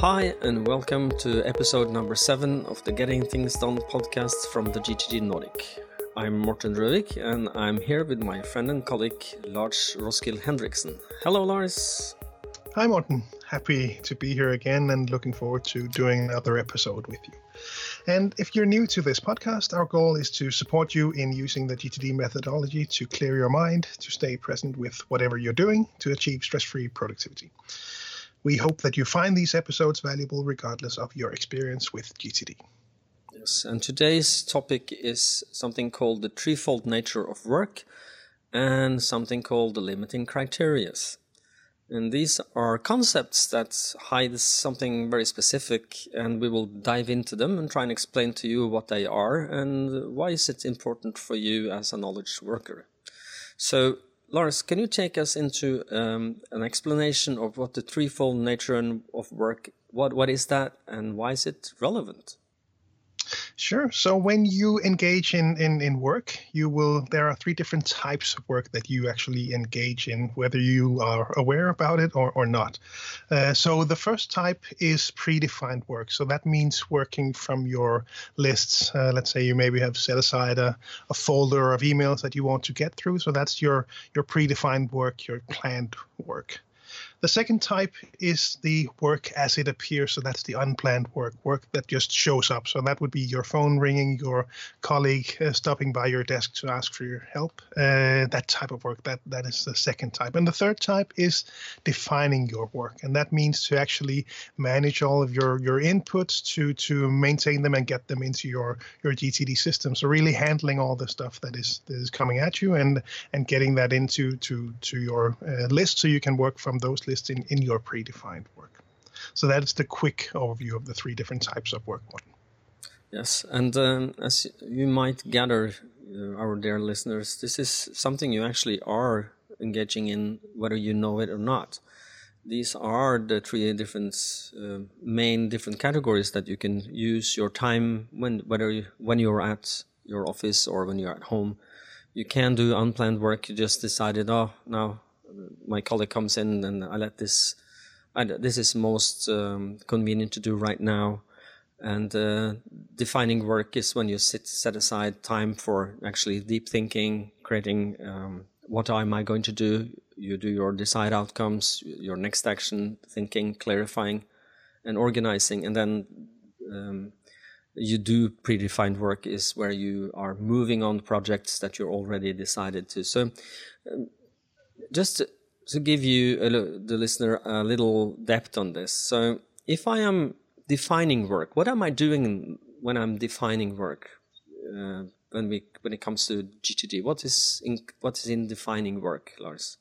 Hi, and welcome to episode number seven of the Getting Things Done podcast from the GTD Nordic. I'm Morten Røvik, and I'm here with my friend and colleague Lars Roskilde Hendriksen. Hello, Lars. Hi, Morten. Happy to be here again and looking forward to doing another episode with you. And if you're new to this podcast, our goal is to support you in using the GTD methodology to clear your mind, to stay present with whatever you're doing, to achieve stress free productivity. We hope that you find these episodes valuable regardless of your experience with GTD. Yes, and today's topic is something called the threefold nature of work and something called the limiting criteria. And these are concepts that hide something very specific, and we will dive into them and try and explain to you what they are and why is it important for you as a knowledge worker. So, Lars, can you take us into um, an explanation of what the threefold nature of work, what, what is that, and why is it relevant? Sure. So when you engage in, in, in work, you will there are three different types of work that you actually engage in, whether you are aware about it or, or not. Uh, so the first type is predefined work. So that means working from your lists. Uh, let's say you maybe have set aside a, a folder of emails that you want to get through. So that's your your predefined work, your planned work. The second type is the work as it appears. So that's the unplanned work, work that just shows up. So that would be your phone ringing, your colleague uh, stopping by your desk to ask for your help. Uh, that type of work, that, that is the second type. And the third type is defining your work. And that means to actually manage all of your, your inputs to, to maintain them and get them into your, your GTD system. So really handling all the stuff that is, that is coming at you and, and getting that into to, to your uh, list so you can work from those list in, in your predefined work. So that's the quick overview of the three different types of work model. Yes, and um, as you might gather, uh, our dear listeners, this is something you actually are engaging in, whether you know it or not. These are the three different uh, main different categories that you can use your time when whether you, when you're at your office or when you're at home. You can do unplanned work. You just decided, oh, now my colleague comes in and I let this, I, this is most um, convenient to do right now. And uh, defining work is when you sit, set aside time for actually deep thinking, creating um, what am I going to do. You do your decide outcomes, your next action, thinking, clarifying, and organizing. And then um, you do predefined work is where you are moving on projects that you're already decided to. So um, just to give you the listener a little depth on this. So, if I am defining work, what am I doing when I'm defining work? Uh, when we when it comes to GTD, what is in, what is in defining work, Lars?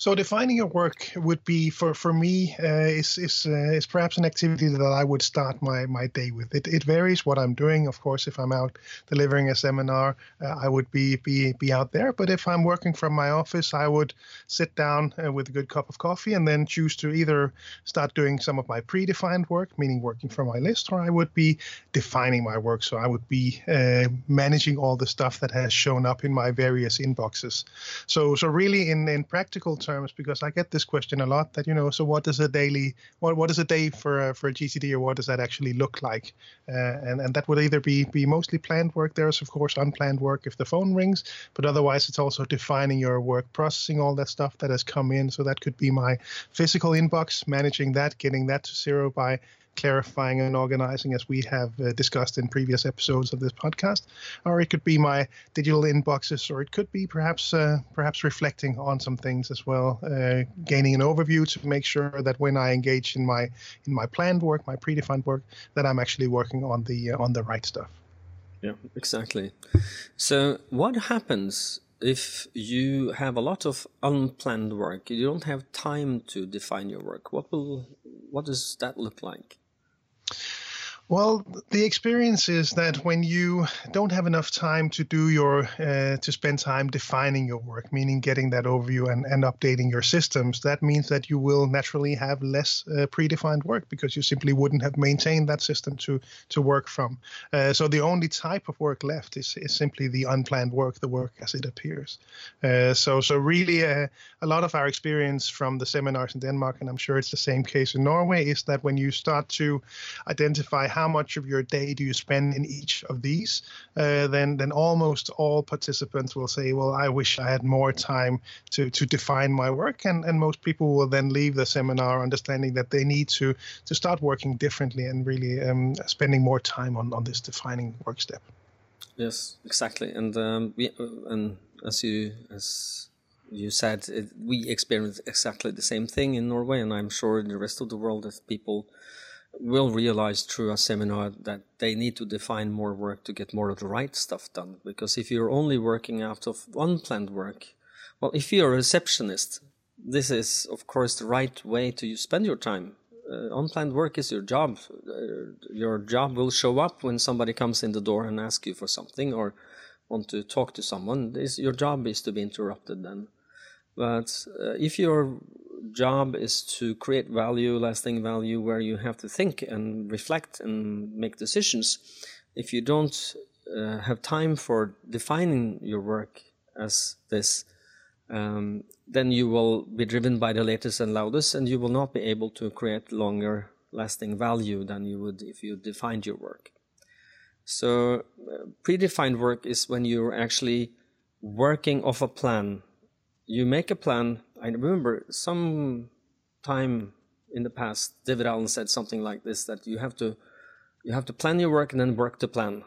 So defining your work would be for for me uh, is is uh, is perhaps an activity that I would start my my day with. It it varies what I'm doing. Of course, if I'm out delivering a seminar, uh, I would be be be out there. But if I'm working from my office, I would sit down uh, with a good cup of coffee and then choose to either start doing some of my predefined work, meaning working from my list, or I would be defining my work. So I would be uh, managing all the stuff that has shown up in my various inboxes. So so really in in practical terms because I get this question a lot. That you know, so what does a daily, what what is a day for a, for a GTD, or what does that actually look like? Uh, and and that would either be be mostly planned work. There's of course unplanned work if the phone rings, but otherwise it's also defining your work, processing all that stuff that has come in. So that could be my physical inbox, managing that, getting that to zero by clarifying and organizing, as we have uh, discussed in previous episodes of this podcast, or it could be my digital inboxes, or it could be perhaps uh, perhaps reflecting on some things as well, uh, gaining an overview to make sure that when I engage in my in my planned work, my predefined work, that I'm actually working on the uh, on the right stuff. Yeah, exactly. So, what happens if you have a lot of unplanned work? You don't have time to define your work. What will what does that look like? Well, the experience is that when you don't have enough time to do your uh, to spend time defining your work, meaning getting that overview and, and updating your systems, that means that you will naturally have less uh, predefined work because you simply wouldn't have maintained that system to to work from. Uh, so the only type of work left is, is simply the unplanned work, the work as it appears. Uh, so so really, uh, a lot of our experience from the seminars in Denmark, and I'm sure it's the same case in Norway, is that when you start to identify how much of your day do you spend in each of these, uh, then then almost all participants will say, well, I wish I had more time to to define my work, and and most people will then leave the seminar understanding that they need to to start working differently and really um, spending more time on on this defining work step. Yes, exactly, and um, we, uh, and as you as you said, it, we experience exactly the same thing in Norway, and I'm sure in the rest of the world that people will realize through a seminar that they need to define more work to get more of the right stuff done. Because if you're only working out of unplanned work, well, if you're a receptionist, this is, of course, the right way to spend your time. Uh, unplanned work is your job. Uh, your job will show up when somebody comes in the door and asks you for something or want to talk to someone. This, your job is to be interrupted then. But uh, if your job is to create value, lasting value, where you have to think and reflect and make decisions. If you don't uh, have time for defining your work as this, um, then you will be driven by the latest and loudest, and you will not be able to create longer lasting value than you would if you defined your work. So, uh, predefined work is when you're actually working off a plan. You make a plan I remember some time in the past, David Allen said something like this: that you have to you have to plan your work and then work the plan.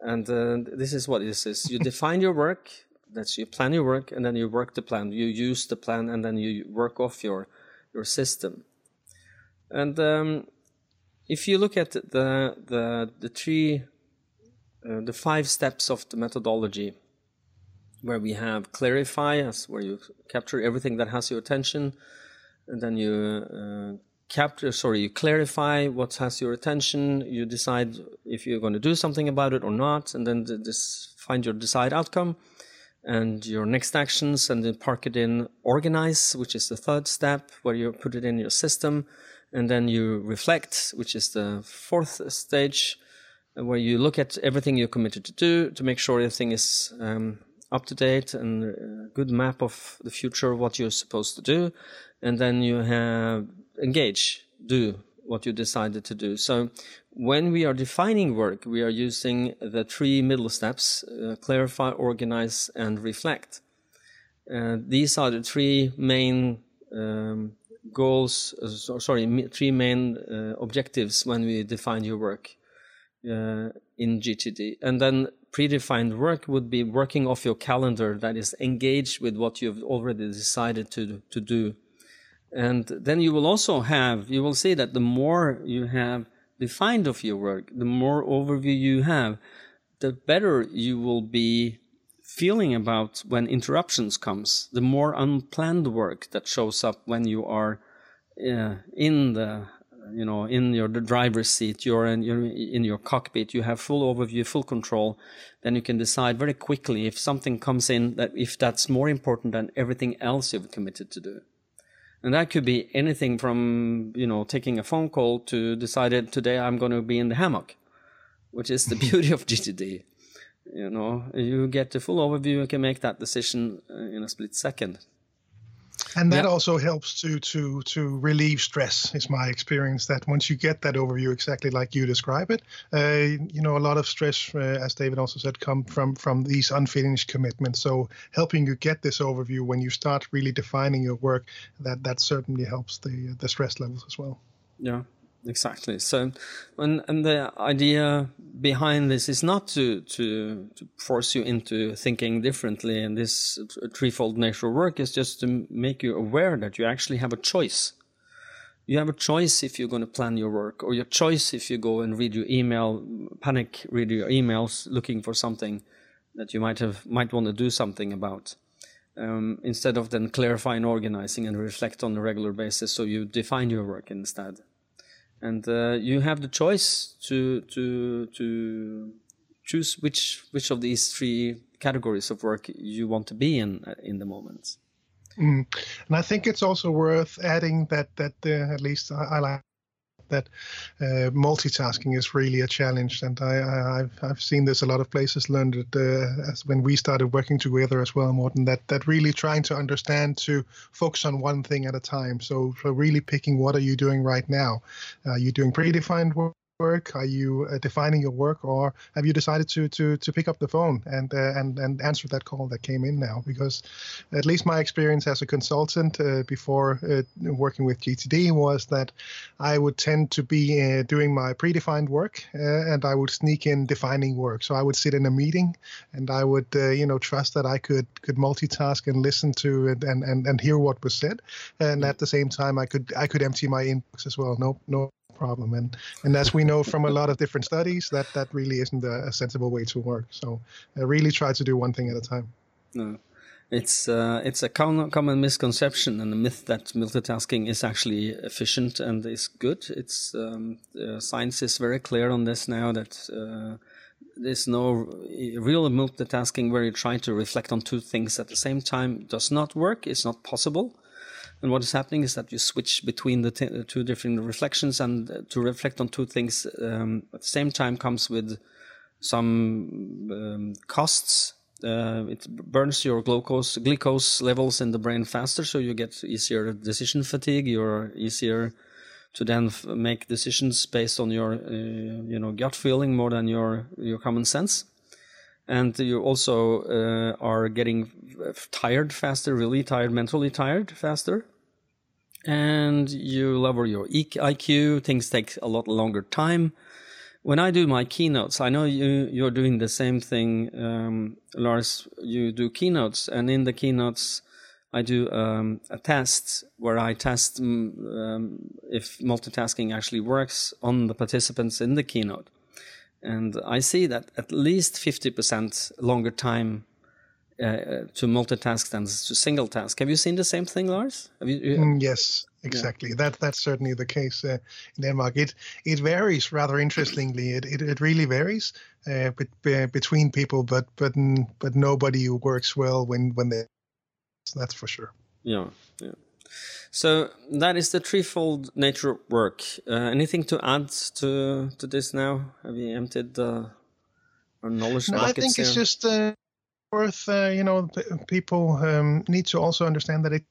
And uh, this is what this is: you define your work, that's you plan your work, and then you work the plan. You use the plan, and then you work off your your system. And um, if you look at the the the three uh, the five steps of the methodology where we have clarify as where you capture everything that has your attention and then you uh, capture sorry you clarify what has your attention you decide if you're going to do something about it or not and then this find your desired outcome and your next actions and then park it in organize which is the third step where you put it in your system and then you reflect which is the fourth stage where you look at everything you're committed to do to make sure everything is um, up to date and a good map of the future, what you're supposed to do. And then you have engage, do what you decided to do. So when we are defining work, we are using the three middle steps, uh, clarify, organize, and reflect. Uh, these are the three main um, goals, uh, sorry, three main uh, objectives when we define your work uh, in GTD. And then predefined work would be working off your calendar that is engaged with what you've already decided to, to do. And then you will also have, you will see that the more you have defined of your work, the more overview you have, the better you will be feeling about when interruptions comes, the more unplanned work that shows up when you are uh, in the you know in your driver's seat you're in, you're in your cockpit you have full overview full control then you can decide very quickly if something comes in that if that's more important than everything else you've committed to do. And that could be anything from you know taking a phone call to decided today i'm going to be in the hammock which is the beauty of gtd you know you get the full overview you can make that decision uh, in a split second and that yep. also helps to to to relieve stress is my experience that once you get that overview exactly like you describe it uh, you know a lot of stress uh, as david also said come from from these unfinished commitments. So helping you get this overview when you start really defining your work that that certainly helps the the stress levels as well. Yeah exactly. So, and, and the idea behind this is not to, to, to force you into thinking differently. And this threefold nature of work is just to make you aware that you actually have a choice. You have a choice if you're going to plan your work, or your choice if you go and read your email, panic read your emails looking for something that you might have might want to do something about. Um, instead of then clarifying, organizing, and reflect on a regular basis, so you define your work instead. And uh, you have the choice to to to choose which which of these three categories of work you want to be in uh, in the moment. Mm. And I think it's also worth adding that that uh, at least I, I like that uh, multitasking is really a challenge, and I, have I've seen this a lot of places. Learned it uh, as when we started working together as well, Morten. That that really trying to understand to focus on one thing at a time. So so really picking what are you doing right now? Are you doing predefined work? Work? Are you uh, defining your work, or have you decided to to to pick up the phone and uh, and and answer that call that came in now? Because at least my experience as a consultant uh, before uh, working with GTD was that I would tend to be uh, doing my predefined work, uh, and I would sneak in defining work. So I would sit in a meeting, and I would you know trust that I could could multitask and listen to it and and and hear what was said, and at the same time I could I could empty my inbox as well. No no problem. And and as we know from a lot of different studies, that that really isn't a, a sensible way to work. So I really try to do one thing at a time. No. It's uh, it's a common, common misconception and a myth that multitasking is actually efficient and is good. It's um, uh, science is very clear on this now that uh, there's no real multitasking where you try to reflect on two things at the same time does not work. It's not possible. And what is happening is that you switch between the t- two different reflections, and uh, to reflect on two things um, at the same time comes with some um, costs. Uh, it burns your glucose glucose levels in the brain faster, so you get easier decision fatigue. You're easier to then f- make decisions based on your uh, you know gut feeling more than your your common sense and you also uh, are getting tired faster, really tired, mentally tired faster. And you lower your IQ, things take a lot longer time. When I do my keynotes, I know you, you're doing the same thing, um, Lars. You do keynotes, and in the keynotes, I do um, a test where I test mm, um, if multitasking actually works on the participants in the keynote and I see that at least 50% longer time uh, uh, to multitask than to single task. Have you seen the same thing, Lars? You, you... Mm, yes, exactly. Yeah. That that's certainly the case uh, in Denmark. It it varies rather interestingly. It it, it really varies uh, be, between people, but but but nobody works well when when they. That's for sure. Yeah, yeah. So that is the threefold nature of work. Uh, anything to add to to this now? Have you emptied the our knowledge no, I think it's just uh, worth uh, you know people um, need to also understand that it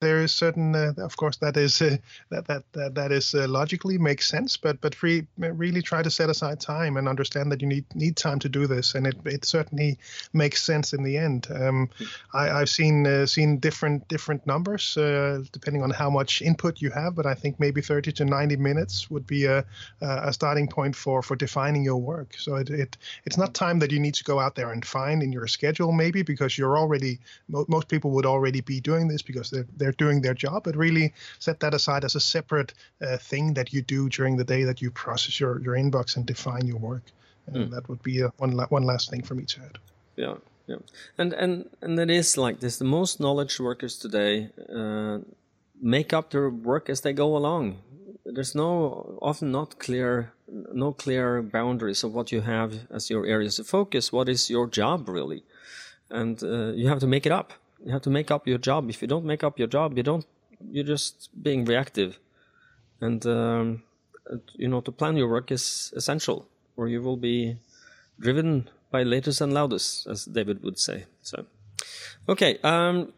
there is certain, uh, of course, that is uh, that that that, that is uh, logically makes sense, but but free, really try to set aside time and understand that you need need time to do this, and it, it certainly makes sense in the end. Um, I, I've seen uh, seen different different numbers uh, depending on how much input you have, but I think maybe 30 to 90 minutes would be a a starting point for for defining your work. So it, it it's not time that you need to go out there and find in your schedule, maybe because you're already most people would already be doing this because they're, they're they're doing their job, but really set that aside as a separate uh, thing that you do during the day that you process your, your inbox and define your work. And mm. that would be a, one la- one last thing for me to add. Yeah, yeah, and and and it is like this. The most knowledge workers today uh, make up their work as they go along. There's no often not clear no clear boundaries of what you have as your areas of focus. What is your job really, and uh, you have to make it up you have to make up your job. If you don't make up your job, you don't. You're just being reactive, and um, you know to plan your work is essential, or you will be driven by latest and loudest, as David would say. So, okay, um,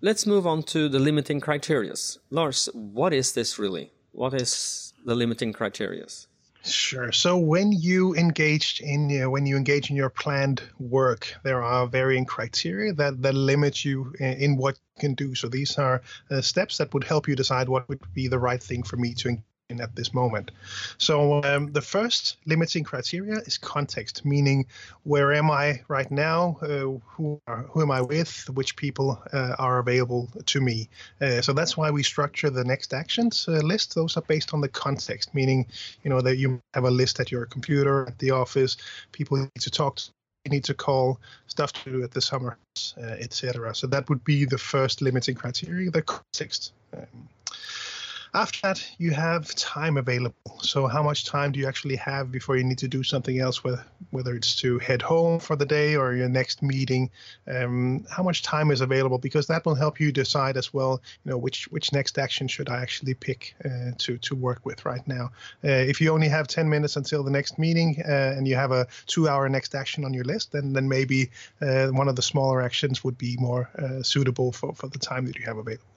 let's move on to the limiting criterias. Lars, what is this really? What is the limiting criterias? Sure. So when you engage in you know, when you engage in your planned work, there are varying criteria that that limit you in, in what you can do. So these are uh, steps that would help you decide what would be the right thing for me to in at this moment. So um, the first limiting criteria is context, meaning where am I right now? Uh, who are, who am I with? Which people uh, are available to me? Uh, so that's why we structure the next actions uh, list. Those are based on the context, meaning you know that you have a list at your computer, at the office, people you need to talk to. You need to call stuff to do at the summer, uh, etc. So that would be the first limiting criteria, the context. Um, After that, you have time available. So, how much time do you actually have before you need to do something else, whether, it's to head home for the day or your next meeting? Um, how much time is available? Because that will help you decide as well, you know, which, which next action should I actually pick uh, to, to work with right now. Uh, if you only have 10 minutes until the next meeting uh, and you have a two hour next action on your list, then, then maybe uh, one of the smaller actions would be more uh, suitable for, for the time that you have available.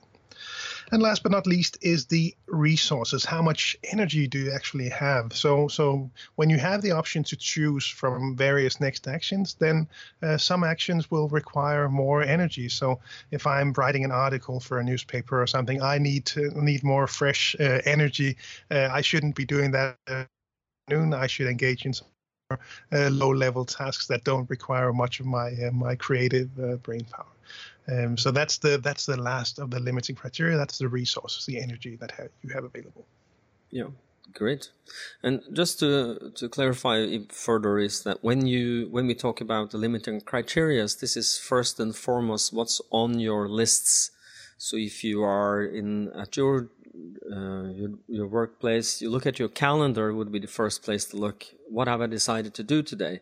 And last but not least is the resources. How much energy do you actually have? So, so when you have the option to choose from various next actions, then uh, some actions will require more energy. So, if I'm writing an article for a newspaper or something, I need to need more fresh uh, energy. Uh, I shouldn't be doing that noon. I should engage in some uh, low-level tasks that don't require much of my uh, my creative uh, brain power. Um, so that's the that's the last of the limiting criteria. That's the resources, the energy that ha- you have available. Yeah, great. And just to to clarify further is that when you when we talk about the limiting criteria, this is first and foremost what's on your lists. So if you are in at your uh, your, your workplace, you look at your calendar would be the first place to look. What have I decided to do today?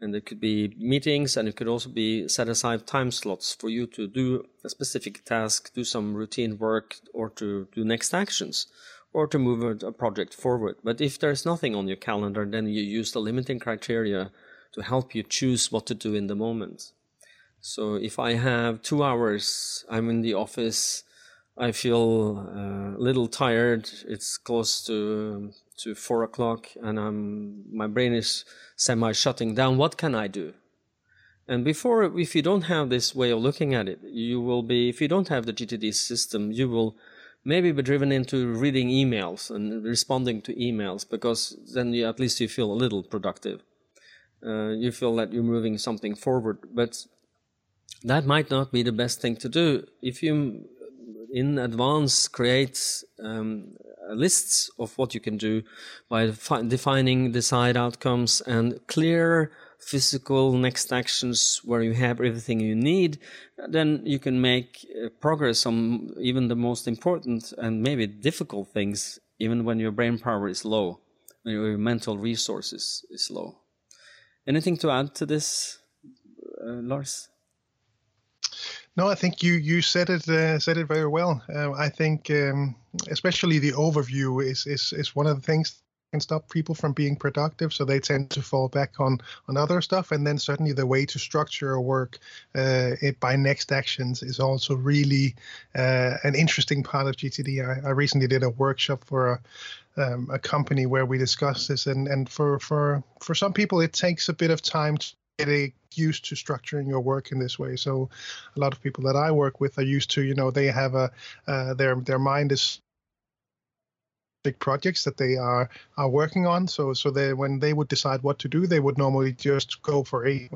And it could be meetings and it could also be set aside time slots for you to do a specific task do some routine work or to do next actions or to move a project forward. But if there's nothing on your calendar then you use the limiting criteria to help you choose what to do in the moment. So if i have two hours i'm in the office i feel uh, a little tired it's close to to four o'clock and I'm, my brain is semi shutting down. What can I do? And before, if you don't have this way of looking at it, you will be, if you don't have the GTD system, you will maybe be driven into reading emails and responding to emails because then you, at least you feel a little productive. Uh, you feel that you're moving something forward, but that might not be the best thing to do. If you in advance create um, lists of what you can do by defining desired outcomes and clear physical next actions where you have everything you need, then you can make uh, progress on even the most important and maybe difficult things, even when your brain power is low, when your mental resources is low. Anything to add to this, uh, Lars? No, I think you you said it uh, said it very well. Uh, I think um, especially the overview is is is one of the things can stop people from being productive. So they tend to fall back on on other stuff. And then certainly the way to structure a work uh, it, by next actions is also really uh, an interesting part of gtd I, I, recently did a workshop for a um, a company where we discussed this. And and for for for some people it takes a bit of time getting used to structuring your work in this way. So a lot of people that I work with are used to, you know, they have a uh, their their mind is big projects that they are are working on. So so they when they would decide what to do, they would normally just go for a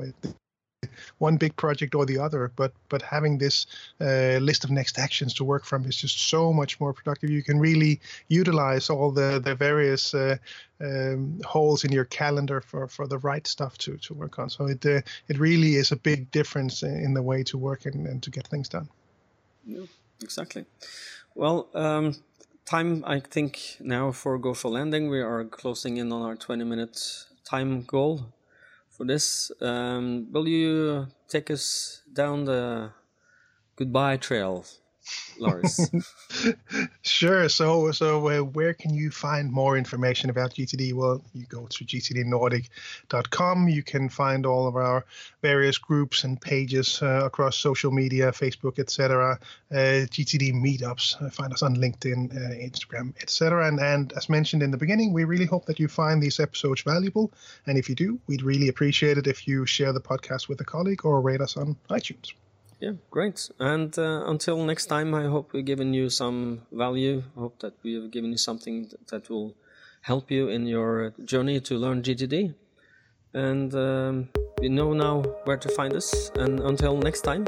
one big project or the other. But but having this uh, list of next actions to work from is just so much more productive. You can really utilize all the the various uh, um, holes in your calendar for, for the right stuff to, to work on. So it uh, it really is a big difference in the way to work and, and to get things done. Yeah, exactly. Well. Um, time I think now for Go for Landing. We are closing in on our 20 minute time goal for this. Um, will you take us down the goodbye trail, Lars? sure. So, so uh, where can you find more information about GTD? Well, you go to gtdnordic.com. You can find all of our various groups and pages uh, across social media, Facebook, etc. Uh, GTD meetups. Uh, find us on LinkedIn, uh, Instagram, etc. And, and as mentioned in the beginning, we really hope that you find these episodes valuable. And if you do, we'd really appreciate it if you share the podcast with a colleague or rate us on iTunes. Yeah, great. And uh, until next time, I hope we've given you some value. I hope that we have given you something that will help you in your journey to learn GTD. And um, you know now where to find us. And until next time,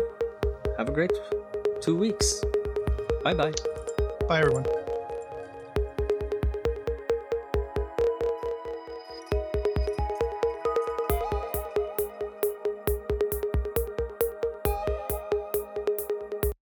have a great two weeks. Bye bye. Bye, everyone.